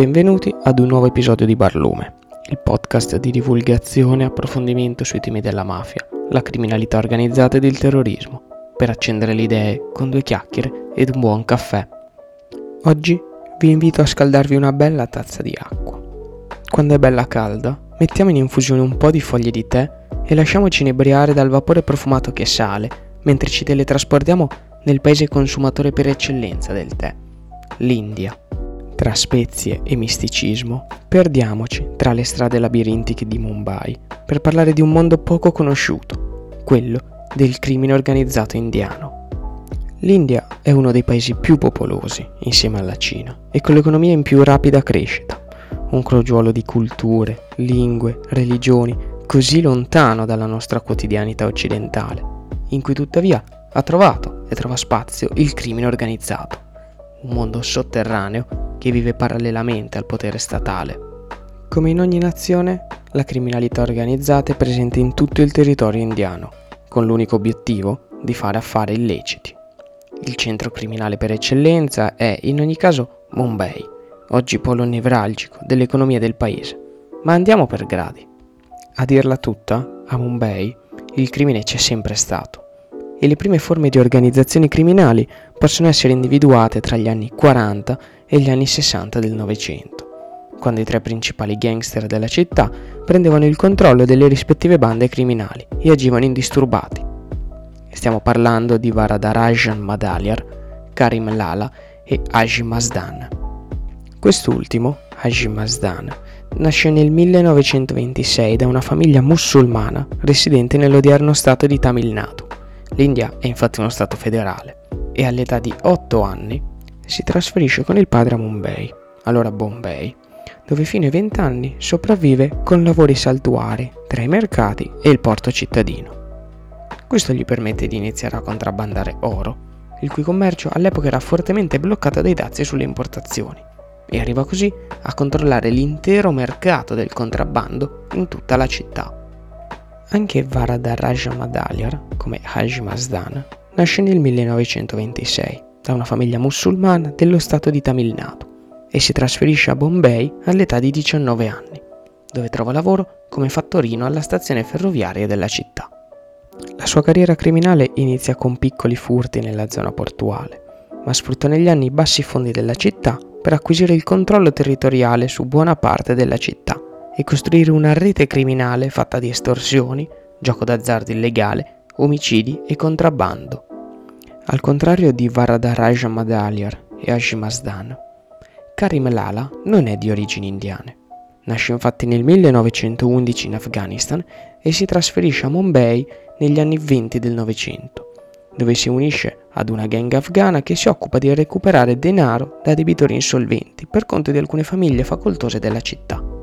Benvenuti ad un nuovo episodio di Barlume, il podcast di divulgazione e approfondimento sui temi della mafia, la criminalità organizzata ed il terrorismo, per accendere le idee con due chiacchiere ed un buon caffè. Oggi vi invito a scaldarvi una bella tazza di acqua. Quando è bella calda, mettiamo in infusione un po' di foglie di tè e lasciamoci inebriare dal vapore profumato che sale, mentre ci teletrasportiamo nel paese consumatore per eccellenza del tè, l'India. Tra spezie e misticismo, perdiamoci tra le strade labirintiche di Mumbai per parlare di un mondo poco conosciuto, quello del crimine organizzato indiano. L'India è uno dei paesi più popolosi, insieme alla Cina, e con l'economia in più rapida crescita, un crogiuolo di culture, lingue, religioni, così lontano dalla nostra quotidianità occidentale, in cui tuttavia ha trovato e trova spazio il crimine organizzato, un mondo sotterraneo che vive parallelamente al potere statale. Come in ogni nazione, la criminalità organizzata è presente in tutto il territorio indiano, con l'unico obiettivo di fare affari illeciti. Il centro criminale per eccellenza è, in ogni caso, Mumbai, oggi polo nevralgico dell'economia del paese. Ma andiamo per gradi. A dirla tutta, a Mumbai il crimine c'è sempre stato e le prime forme di organizzazioni criminali possono essere individuate tra gli anni 40 e gli anni 60 del Novecento, quando i tre principali gangster della città prendevano il controllo delle rispettive bande criminali e agivano indisturbati. Stiamo parlando di Varadarajan Madaliar, Karim Lala e Haji Mazdan. Quest'ultimo, Haji Mazdan, nasce nel 1926 da una famiglia musulmana residente nell'odierno stato di Tamil Nadu. L'India è infatti uno stato federale e all'età di 8 anni si trasferisce con il padre a Mumbai, allora Bombay, dove fino ai 20 anni sopravvive con lavori saltuari tra i mercati e il porto cittadino. Questo gli permette di iniziare a contrabbandare oro, il cui commercio all'epoca era fortemente bloccato dai dazi sulle importazioni, e arriva così a controllare l'intero mercato del contrabbando in tutta la città. Anche Varadaraja Madaliar, come Haji Mazdan, nasce nel 1926 da una famiglia musulmana dello stato di Tamil Nadu e si trasferisce a Bombay all'età di 19 anni, dove trova lavoro come fattorino alla stazione ferroviaria della città. La sua carriera criminale inizia con piccoli furti nella zona portuale, ma sfrutta negli anni i bassi fondi della città per acquisire il controllo territoriale su buona parte della città e costruire una rete criminale fatta di estorsioni, gioco d'azzardo illegale, omicidi e contrabbando. Al contrario di Varadaraja Madaliar e Ashimazdan, Karim Lala non è di origini indiane. Nasce infatti nel 1911 in Afghanistan e si trasferisce a Mumbai negli anni 20 del Novecento, dove si unisce ad una gang afghana che si occupa di recuperare denaro da debitori insolventi per conto di alcune famiglie facoltose della città.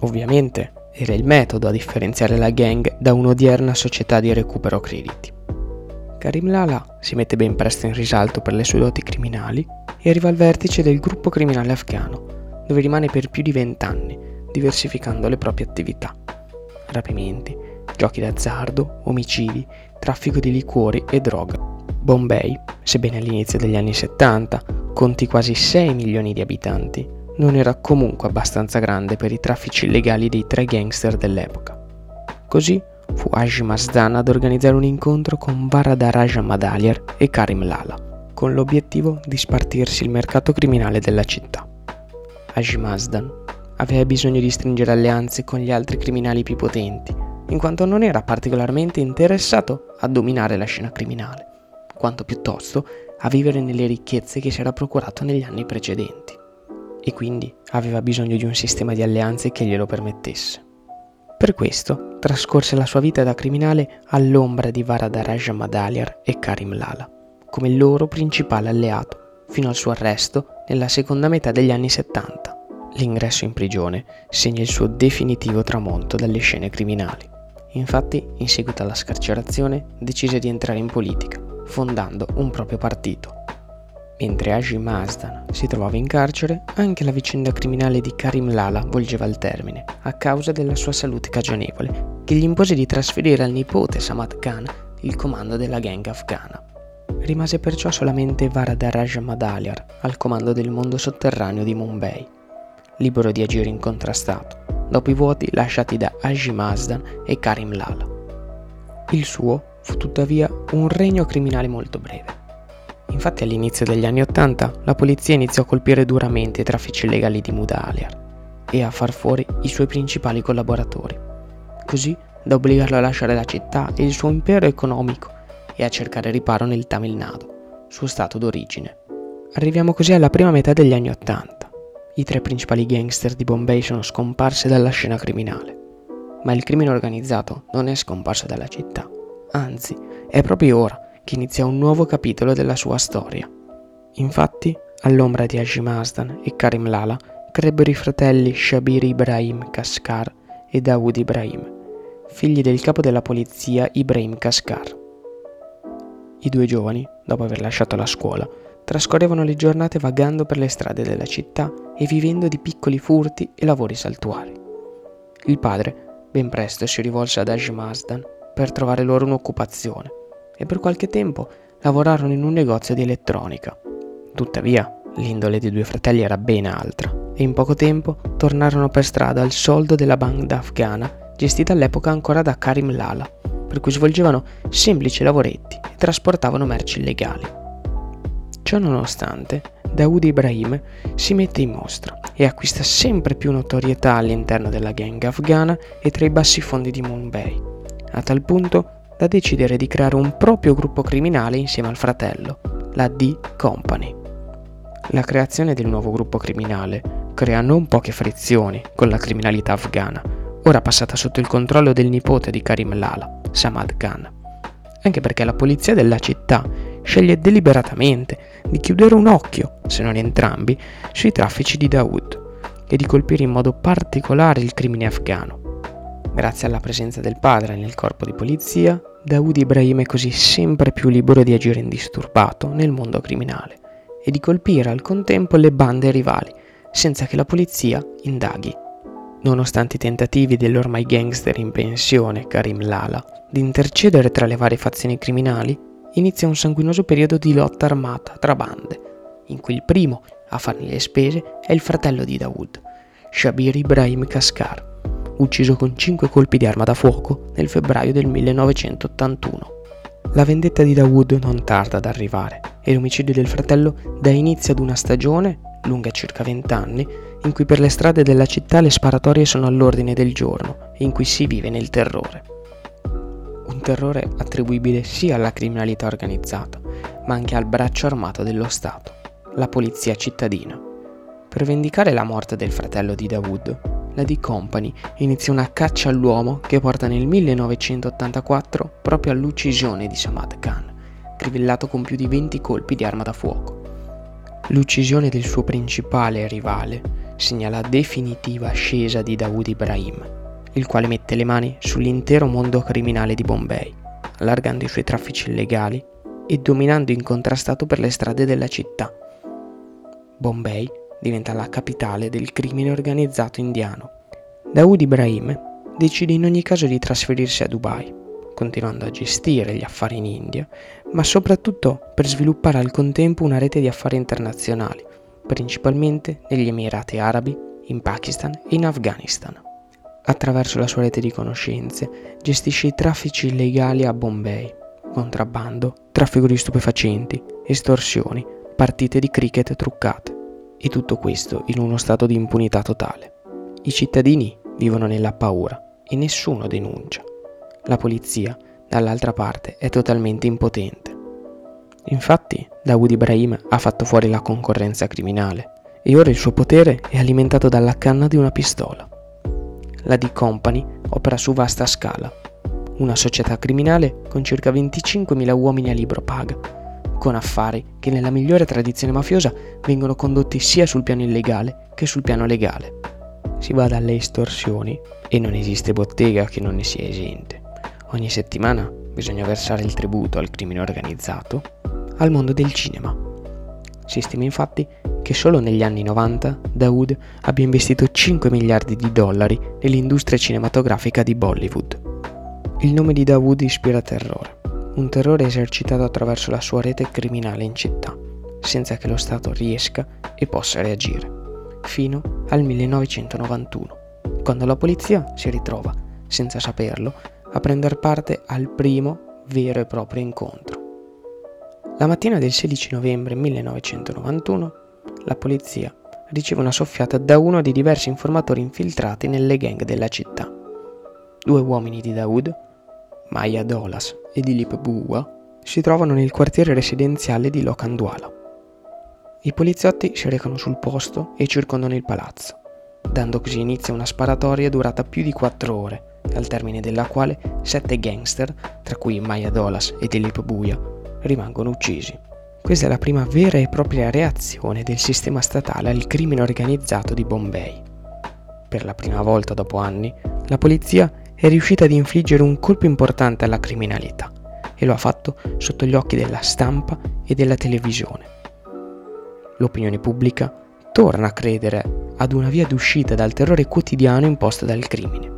Ovviamente era il metodo a differenziare la gang da un'odierna società di recupero crediti. Karim Lala si mette ben presto in risalto per le sue doti criminali e arriva al vertice del gruppo criminale afghano, dove rimane per più di vent'anni, diversificando le proprie attività. Rapimenti, giochi d'azzardo, omicidi, traffico di liquori e droga. Bombay, sebbene all'inizio degli anni 70 conti quasi 6 milioni di abitanti, non era comunque abbastanza grande per i traffici illegali dei tre gangster dell'epoca. Così fu Haji Mazdan ad organizzare un incontro con Varadaraja Madaliar e Karim Lala, con l'obiettivo di spartirsi il mercato criminale della città. Haji Mazdan aveva bisogno di stringere alleanze con gli altri criminali più potenti, in quanto non era particolarmente interessato a dominare la scena criminale, quanto piuttosto a vivere nelle ricchezze che si era procurato negli anni precedenti e quindi aveva bisogno di un sistema di alleanze che glielo permettesse. Per questo trascorse la sua vita da criminale all'ombra di Varadaraja Madaliar e Karim Lala, come loro principale alleato, fino al suo arresto nella seconda metà degli anni 70. L'ingresso in prigione segna il suo definitivo tramonto dalle scene criminali. Infatti, in seguito alla scarcerazione, decise di entrare in politica, fondando un proprio partito, Mentre Haji Mazdan si trovava in carcere, anche la vicenda criminale di Karim Lala volgeva al termine, a causa della sua salute cagionevole, che gli impose di trasferire al nipote Samad Khan il comando della gang afghana. Rimase perciò solamente Varadaraja Madaliar al comando del mondo sotterraneo di Mumbai. libero di agire incontrastato, dopo i vuoti lasciati da Haji Mazdan e Karim Lala. Il suo fu tuttavia un regno criminale molto breve. Infatti all'inizio degli anni Ottanta la polizia iniziò a colpire duramente i traffici illegali di Mudaliar e a far fuori i suoi principali collaboratori, così da obbligarlo a lasciare la città e il suo impero economico e a cercare riparo nel Tamil Nadu, suo stato d'origine. Arriviamo così alla prima metà degli anni Ottanta. I tre principali gangster di Bombay sono scomparsi dalla scena criminale. Ma il crimine organizzato non è scomparso dalla città, anzi è proprio ora che inizia un nuovo capitolo della sua storia. Infatti, all'ombra di Haji Mazdan e Karim Lala crebbero i fratelli Shabir Ibrahim Kaskar e Dawood Ibrahim, figli del capo della polizia Ibrahim Kaskar. I due giovani, dopo aver lasciato la scuola, trascorrevano le giornate vagando per le strade della città e vivendo di piccoli furti e lavori saltuari. Il padre ben presto si rivolse ad Aj Mazdan per trovare loro un'occupazione e per qualche tempo lavorarono in un negozio di elettronica. Tuttavia, l'indole dei due fratelli era ben altra e in poco tempo tornarono per strada al soldo della banda afghana gestita all'epoca ancora da Karim Lala, per cui svolgevano semplici lavoretti e trasportavano merci illegali. Ciò nonostante, Dawood Ibrahim si mette in mostra e acquista sempre più notorietà all'interno della gang afghana e tra i bassi fondi di Mumbai, a tal punto da decidere di creare un proprio gruppo criminale insieme al fratello, la D Company. La creazione del nuovo gruppo criminale crea non poche frizioni con la criminalità afghana, ora passata sotto il controllo del nipote di Karim Lala, Samad Khan. Anche perché la polizia della città sceglie deliberatamente di chiudere un occhio, se non entrambi, sui traffici di Dawood e di colpire in modo particolare il crimine afghano. Grazie alla presenza del padre nel corpo di polizia, Dawood Ibrahim è così sempre più libero di agire indisturbato nel mondo criminale e di colpire al contempo le bande rivali, senza che la polizia indaghi. Nonostante i tentativi dell'ormai gangster in pensione Karim Lala di intercedere tra le varie fazioni criminali, inizia un sanguinoso periodo di lotta armata tra bande, in cui il primo a farne le spese è il fratello di Dawood, Shabir Ibrahim Kaskar, ucciso con cinque colpi di arma da fuoco nel febbraio del 1981. La vendetta di Dawood non tarda ad arrivare e l'omicidio del fratello dà inizio ad una stagione, lunga circa 20 anni, in cui per le strade della città le sparatorie sono all'ordine del giorno e in cui si vive nel terrore un terrore attribuibile sia alla criminalità organizzata, ma anche al braccio armato dello Stato, la polizia cittadina. Per vendicare la morte del fratello di Dawood, la D Company inizia una caccia all'uomo che porta nel 1984 proprio all'uccisione di Samad Khan, crivellato con più di 20 colpi di arma da fuoco. L'uccisione del suo principale rivale segna la definitiva ascesa di Dawood Ibrahim, il quale mette le mani sull'intero mondo criminale di Bombay, allargando i suoi traffici illegali e dominando incontrastato per le strade della città. Bombay diventa la capitale del crimine organizzato indiano. Dawood Ibrahim decide in ogni caso di trasferirsi a Dubai, continuando a gestire gli affari in India, ma soprattutto per sviluppare al contempo una rete di affari internazionali, principalmente negli Emirati Arabi, in Pakistan e in Afghanistan attraverso la sua rete di conoscenze, gestisce i traffici illegali a Bombay, contrabbando, traffico di stupefacenti, estorsioni, partite di cricket truccate. E tutto questo in uno stato di impunità totale. I cittadini vivono nella paura e nessuno denuncia. La polizia, dall'altra parte, è totalmente impotente. Infatti, Dawood Ibrahim ha fatto fuori la concorrenza criminale e ora il suo potere è alimentato dalla canna di una pistola la D Company opera su vasta scala, una società criminale con circa 25.000 uomini a libro paga, con affari che nella migliore tradizione mafiosa vengono condotti sia sul piano illegale che sul piano legale. Si va dalle estorsioni e non esiste bottega che non ne sia esente. Ogni settimana bisogna versare il tributo al crimine organizzato, al mondo del cinema. Si stima infatti che solo negli anni 90 Dawood abbia investito 5 miliardi di dollari nell'industria cinematografica di Bollywood. Il nome di Dawood ispira terrore, un terrore esercitato attraverso la sua rete criminale in città, senza che lo Stato riesca e possa reagire, fino al 1991, quando la polizia si ritrova, senza saperlo, a prendere parte al primo vero e proprio incontro. La mattina del 16 novembre 1991 la polizia riceve una soffiata da uno dei diversi informatori infiltrati nelle gang della città. Due uomini di Daoud, Maya Dolas e Dilip Buwa, si trovano nel quartiere residenziale di Lokhandwala. I poliziotti si recano sul posto e circondano il palazzo, dando così inizio a una sparatoria durata più di quattro ore, al termine della quale sette gangster, tra cui Maya Dolas e Dilip Buya, rimangono uccisi. Questa è la prima vera e propria reazione del sistema statale al crimine organizzato di Bombay. Per la prima volta dopo anni, la polizia è riuscita ad infliggere un colpo importante alla criminalità e lo ha fatto sotto gli occhi della stampa e della televisione. L'opinione pubblica torna a credere ad una via d'uscita dal terrore quotidiano imposto dal crimine.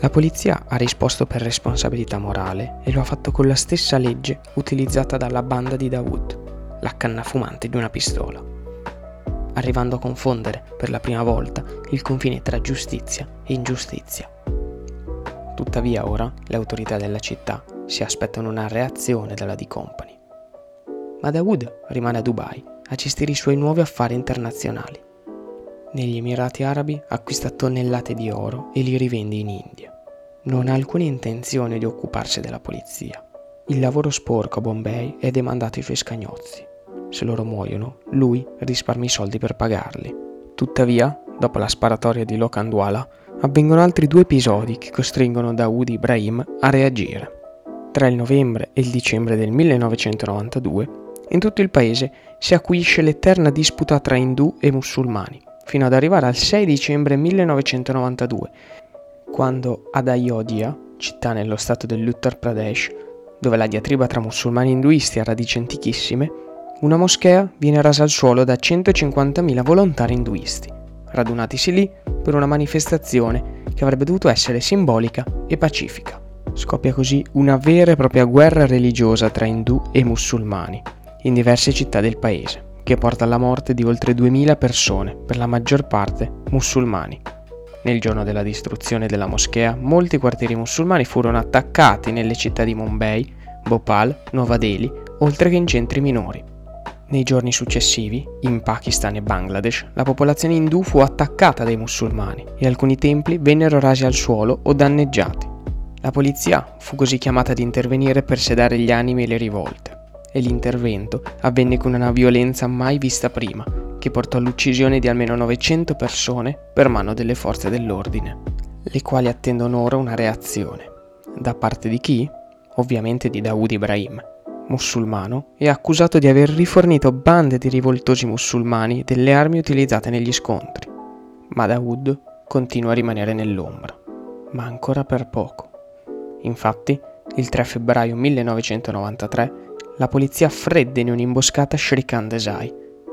La polizia ha risposto per responsabilità morale e lo ha fatto con la stessa legge utilizzata dalla banda di Dawood, la canna fumante di una pistola, arrivando a confondere per la prima volta il confine tra giustizia e ingiustizia. Tuttavia ora le autorità della città si aspettano una reazione dalla D-Company. Ma Dawood rimane a Dubai a gestire i suoi nuovi affari internazionali. Negli Emirati Arabi acquista tonnellate di oro e li rivende in India. Non ha alcuna intenzione di occuparsi della polizia. Il lavoro sporco a Bombay è demandato ai suoi scagnozzi. Se loro muoiono, lui risparmia i soldi per pagarli. Tuttavia, dopo la sparatoria di Lokhandwala, avvengono altri due episodi che costringono Dawood Ibrahim a reagire. Tra il novembre e il dicembre del 1992, in tutto il paese si acuisce l'eterna disputa tra indù e musulmani, fino ad arrivare al 6 dicembre 1992, quando ad Ayodhya, città nello stato dell'Uttar Pradesh, dove la diatriba tra musulmani e induisti ha radici antichissime, una moschea viene rasa al suolo da 150.000 volontari induisti, radunatisi lì per una manifestazione che avrebbe dovuto essere simbolica e pacifica. Scoppia così una vera e propria guerra religiosa tra indù e musulmani in diverse città del paese, che porta alla morte di oltre 2000 persone, per la maggior parte musulmani. Nel giorno della distruzione della moschea, molti quartieri musulmani furono attaccati nelle città di Mumbai, Bhopal, Nuova Delhi, oltre che in centri minori. Nei giorni successivi, in Pakistan e Bangladesh, la popolazione indù fu attaccata dai musulmani e alcuni templi vennero rasi al suolo o danneggiati. La polizia fu così chiamata ad intervenire per sedare gli animi e le rivolte, e l'intervento avvenne con una violenza mai vista prima, che portò all'uccisione di almeno 900 persone per mano delle forze dell'ordine, le quali attendono ora una reazione. Da parte di chi? Ovviamente di Dawood Ibrahim, musulmano e accusato di aver rifornito bande di rivoltosi musulmani delle armi utilizzate negli scontri. Ma Dawood continua a rimanere nell'ombra, ma ancora per poco. Infatti, il 3 febbraio 1993, la polizia fredda in un'imboscata Shrikant Desai,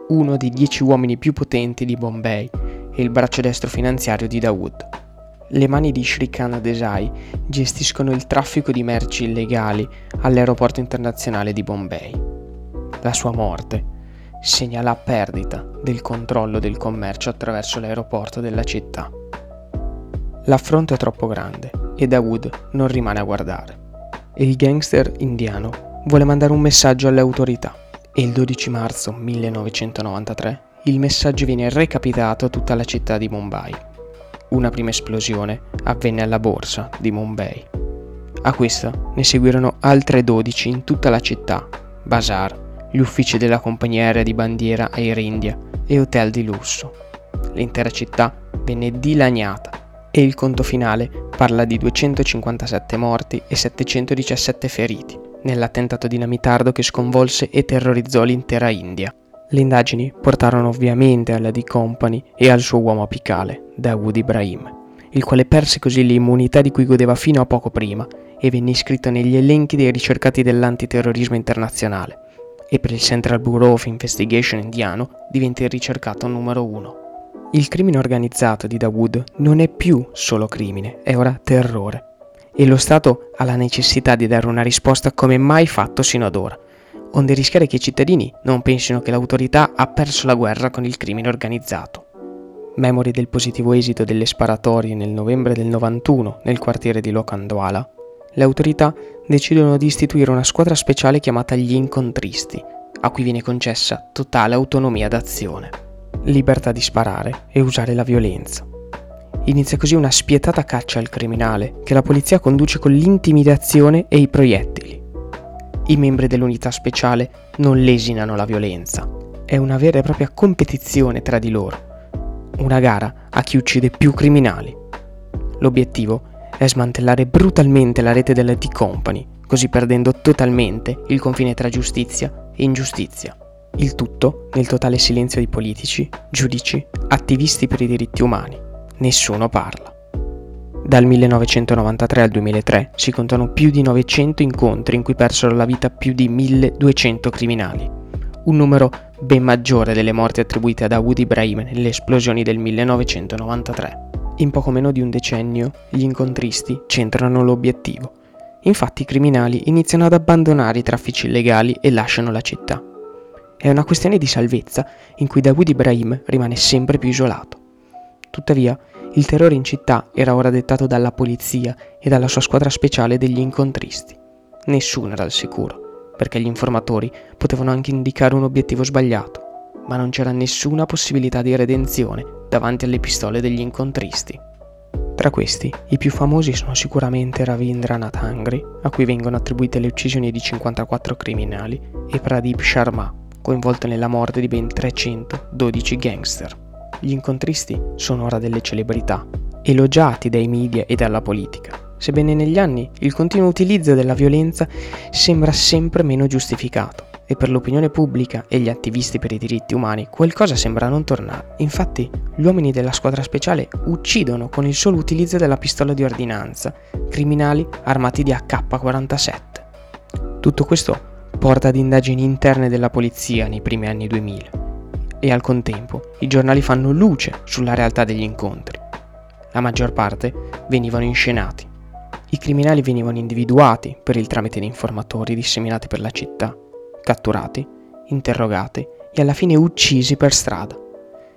uno dei dieci uomini più potenti di Bombay e il braccio destro finanziario di Dawood. Le mani di Shrikant Desai gestiscono il traffico di merci illegali all'aeroporto internazionale di Bombay. La sua morte segna la perdita del controllo del commercio attraverso l'aeroporto della città. L'affronto è troppo grande e Dawood non rimane a guardare. Il gangster indiano vuole mandare un messaggio alle autorità e il 12 marzo 1993 il messaggio viene recapitato a tutta la città di Mumbai. Una prima esplosione avvenne alla borsa di Mumbai. A questa ne seguirono altre 12 in tutta la città, bazar, gli uffici della compagnia aerea di bandiera Air India e hotel di lusso. L'intera città venne dilaniata e il conto finale parla di 257 morti e 717 feriti nell'attentato dinamitardo che sconvolse e terrorizzò l'intera India. Le indagini portarono ovviamente alla D-Company e al suo uomo apicale, Dawood Ibrahim, il quale perse così l'immunità di cui godeva fino a poco prima e venne iscritto negli elenchi dei ricercati dell'antiterrorismo internazionale e per il Central Bureau of Investigation indiano diventa il ricercato numero uno. Il crimine organizzato di Dawood non è più solo crimine, è ora terrore. E lo Stato ha la necessità di dare una risposta come mai fatto sino ad ora, onde rischiare che i cittadini non pensino che l'autorità ha perso la guerra con il crimine organizzato. memori del positivo esito delle sparatorie nel novembre del 91 nel quartiere di Lokhandwala, le autorità decidono di istituire una squadra speciale chiamata gli incontristi, a cui viene concessa totale autonomia d'azione, libertà di sparare e usare la violenza. Inizia così una spietata caccia al criminale che la polizia conduce con l'intimidazione e i proiettili. I membri dell'unità speciale non lesinano la violenza, è una vera e propria competizione tra di loro, una gara a chi uccide più criminali. L'obiettivo è smantellare brutalmente la rete della D-Company, così perdendo totalmente il confine tra giustizia e ingiustizia. Il tutto nel totale silenzio di politici, giudici, attivisti per i diritti umani. Nessuno parla. Dal 1993 al 2003 si contano più di 900 incontri in cui persero la vita più di 1200 criminali, un numero ben maggiore delle morti attribuite ad Dawood Ibrahim nelle esplosioni del 1993. In poco meno di un decennio gli incontristi centrano l'obiettivo. Infatti i criminali iniziano ad abbandonare i traffici illegali e lasciano la città. È una questione di salvezza in cui Dawood Ibrahim rimane sempre più isolato. Tuttavia, il terrore in città era ora dettato dalla polizia e dalla sua squadra speciale degli incontristi. Nessuno era al sicuro, perché gli informatori potevano anche indicare un obiettivo sbagliato, ma non c'era nessuna possibilità di redenzione davanti alle pistole degli incontristi. Tra questi, i più famosi sono sicuramente Ravindranath Angri, a cui vengono attribuite le uccisioni di 54 criminali, e Pradip Sharma, coinvolto nella morte di ben 312 gangster. Gli incontristi sono ora delle celebrità, elogiati dai media e dalla politica, sebbene negli anni il continuo utilizzo della violenza sembra sempre meno giustificato e per l'opinione pubblica e gli attivisti per i diritti umani qualcosa sembra non tornare. Infatti, gli uomini della squadra speciale uccidono con il solo utilizzo della pistola di ordinanza criminali armati di AK-47. Tutto questo porta ad indagini interne della polizia nei primi anni 2000 e al contempo i giornali fanno luce sulla realtà degli incontri. La maggior parte venivano inscenati. I criminali venivano individuati per il tramite di informatori disseminati per la città catturati, interrogati e alla fine uccisi per strada.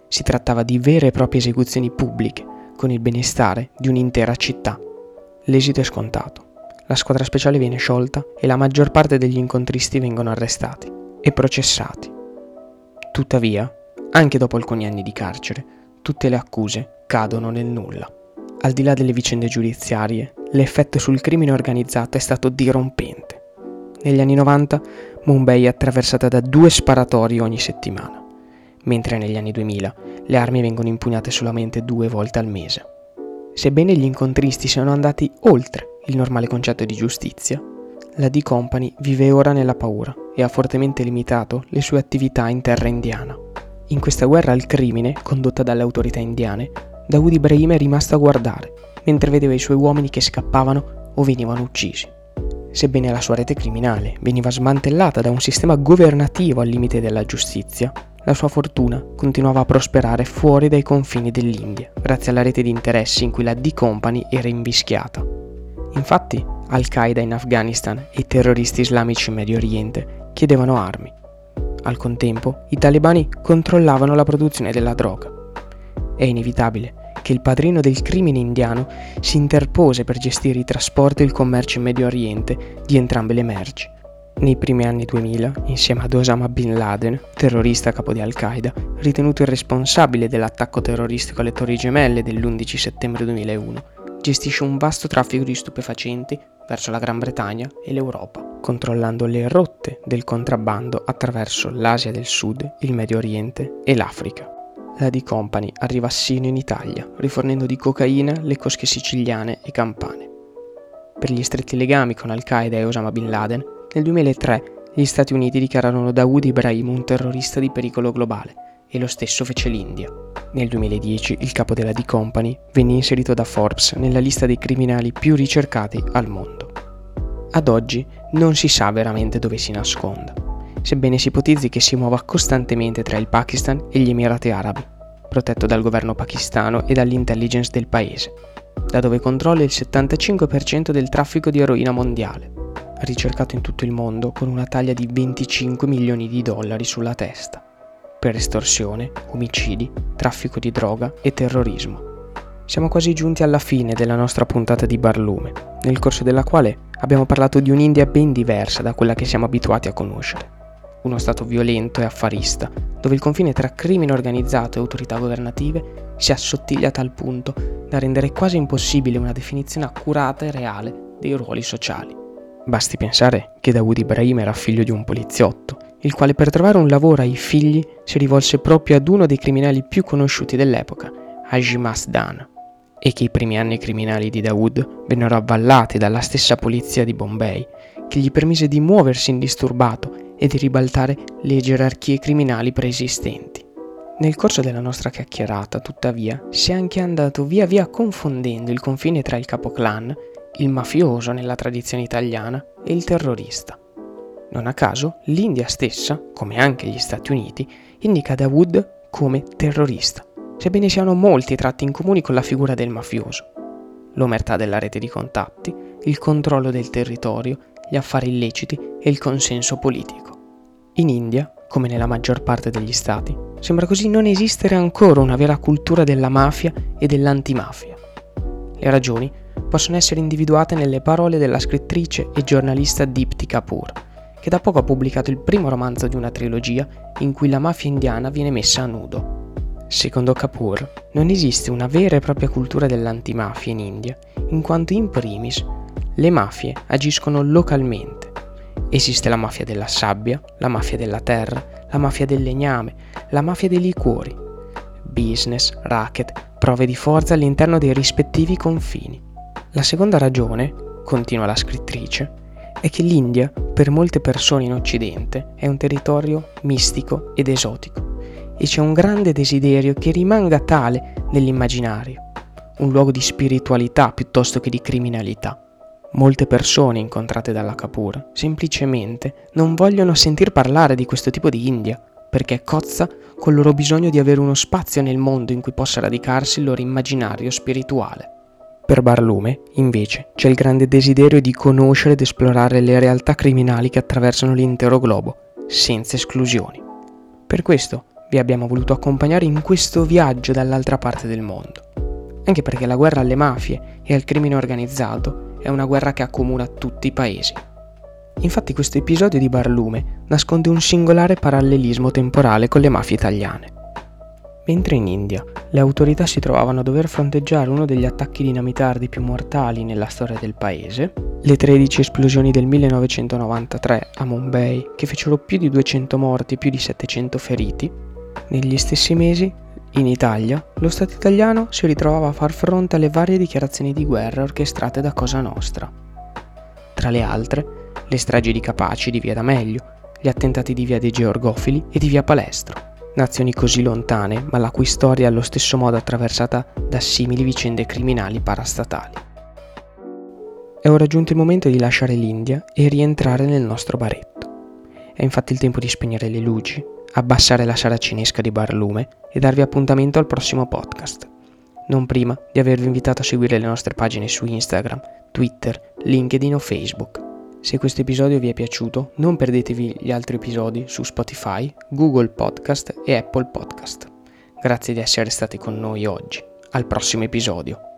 Si trattava di vere e proprie esecuzioni pubbliche, con il benestare di un'intera città. L'esito è scontato. La squadra speciale viene sciolta e la maggior parte degli incontristi vengono arrestati e processati. Tuttavia, anche dopo alcuni anni di carcere, tutte le accuse cadono nel nulla. Al di là delle vicende giudiziarie, l'effetto sul crimine organizzato è stato dirompente. Negli anni 90 Mumbai è attraversata da due sparatori ogni settimana, mentre negli anni 2000 le armi vengono impugnate solamente due volte al mese. Sebbene gli incontristi siano andati oltre il normale concetto di giustizia, la D-Company vive ora nella paura e ha fortemente limitato le sue attività in terra indiana. In questa guerra al crimine, condotta dalle autorità indiane, Dawood Ibrahim è rimasto a guardare, mentre vedeva i suoi uomini che scappavano o venivano uccisi. Sebbene la sua rete criminale veniva smantellata da un sistema governativo al limite della giustizia, la sua fortuna continuava a prosperare fuori dai confini dell'India, grazie alla rete di interessi in cui la D-Company era invischiata. Infatti, Al-Qaeda in Afghanistan e terroristi islamici in Medio Oriente chiedevano armi. Al contempo, i talebani controllavano la produzione della droga. È inevitabile che il padrino del crimine indiano si interpose per gestire i trasporti e il commercio in Medio Oriente di entrambe le merci. Nei primi anni 2000, insieme ad Osama Bin Laden, terrorista capo di Al-Qaeda, ritenuto il responsabile dell'attacco terroristico alle Torri Gemelle dell'11 settembre 2001, gestisce un vasto traffico di stupefacenti verso la Gran Bretagna e l'Europa, controllando le rotte del contrabbando attraverso l'Asia del Sud, il Medio Oriente e l'Africa la D-Company arriva sino in Italia, rifornendo di cocaina le cosche siciliane e campane. Per gli stretti legami con Al-Qaeda e Osama Bin Laden, nel 2003 gli Stati Uniti dichiararono Dawood Ibrahim un terrorista di pericolo globale e lo stesso fece l'India. Nel 2010 il capo della D-Company venne inserito da Forbes nella lista dei criminali più ricercati al mondo. Ad oggi non si sa veramente dove si nasconda sebbene si ipotizzi che si muova costantemente tra il Pakistan e gli Emirati Arabi, protetto dal governo pakistano e dall'intelligence del paese, da dove controlla il 75% del traffico di eroina mondiale, ricercato in tutto il mondo con una taglia di 25 milioni di dollari sulla testa. per estorsione, omicidi, traffico di droga e terrorismo. Siamo quasi giunti alla fine della nostra puntata di Barlume, nel corso della quale abbiamo parlato di un'India ben diversa da quella che siamo abituati a conoscere. Uno Stato violento e affarista, dove il confine tra crimine organizzato e autorità governative si assottiglia a tal punto da rendere quasi impossibile una definizione accurata e reale dei ruoli sociali. Basti pensare che Dawood Ibrahim era figlio di un poliziotto, il quale per trovare un lavoro ai figli si rivolse proprio ad uno dei criminali più conosciuti dell'epoca, Hajimas Dan, e che i primi anni criminali di Dawood vennero avvallati dalla stessa polizia di Bombay, che gli permise di muoversi indisturbato e di ribaltare le gerarchie criminali preesistenti. Nel corso della nostra chiacchierata, tuttavia, si è anche andato via via confondendo il confine tra il capoclan il mafioso nella tradizione italiana e il terrorista. Non a caso, l'India stessa, come anche gli Stati Uniti, indica Dawood come terrorista, sebbene siano molti i tratti in comune con la figura del mafioso. L'omertà della rete di contatti, il controllo del territorio, gli affari illeciti e il consenso politico. In India, come nella maggior parte degli stati, sembra così non esistere ancora una vera cultura della mafia e dell'antimafia. Le ragioni possono essere individuate nelle parole della scrittrice e giornalista Dipti Kapoor, che da poco ha pubblicato il primo romanzo di una trilogia in cui la mafia indiana viene messa a nudo. Secondo Kapoor, non esiste una vera e propria cultura dell'antimafia in India, in quanto in primis le mafie agiscono localmente. Esiste la mafia della sabbia, la mafia della terra, la mafia del legname, la mafia dei liquori. Business, racket, prove di forza all'interno dei rispettivi confini. La seconda ragione, continua la scrittrice, è che l'India, per molte persone in Occidente, è un territorio mistico ed esotico e c'è un grande desiderio che rimanga tale nell'immaginario, un luogo di spiritualità piuttosto che di criminalità. Molte persone incontrate dalla Kapur semplicemente non vogliono sentir parlare di questo tipo di India, perché cozza col loro bisogno di avere uno spazio nel mondo in cui possa radicarsi il loro immaginario spirituale. Per Barlume, invece, c'è il grande desiderio di conoscere ed esplorare le realtà criminali che attraversano l'intero globo, senza esclusioni. Per questo vi abbiamo voluto accompagnare in questo viaggio dall'altra parte del mondo. Anche perché la guerra alle mafie e al crimine organizzato è una guerra che accomuna tutti i paesi. Infatti questo episodio di Barlume nasconde un singolare parallelismo temporale con le mafie italiane. Mentre in India le autorità si trovavano a dover fronteggiare uno degli attacchi dinamitardi più mortali nella storia del paese, le 13 esplosioni del 1993 a Mumbai, che fecero più di 200 morti e più di 700 feriti, negli stessi mesi, in Italia, lo Stato italiano si ritrovava a far fronte alle varie dichiarazioni di guerra orchestrate da Cosa Nostra. Tra le altre, le stragi di Capaci di Via D'Amelio, gli attentati di Via dei Georgofili e di Via Palestro nazioni così lontane, ma la cui storia è allo stesso modo attraversata da simili vicende criminali parastatali. È ora giunto il momento di lasciare l'India e rientrare nel nostro baretto. È infatti il tempo di spegnere le luci, abbassare la saracinesca di barlume e darvi appuntamento al prossimo podcast. Non prima di avervi invitato a seguire le nostre pagine su Instagram, Twitter, LinkedIn o Facebook se questo episodio vi è piaciuto, non perdetevi gli altri episodi su Spotify, Google Podcast e Apple Podcast. Grazie di essere stati con noi oggi. Al prossimo episodio.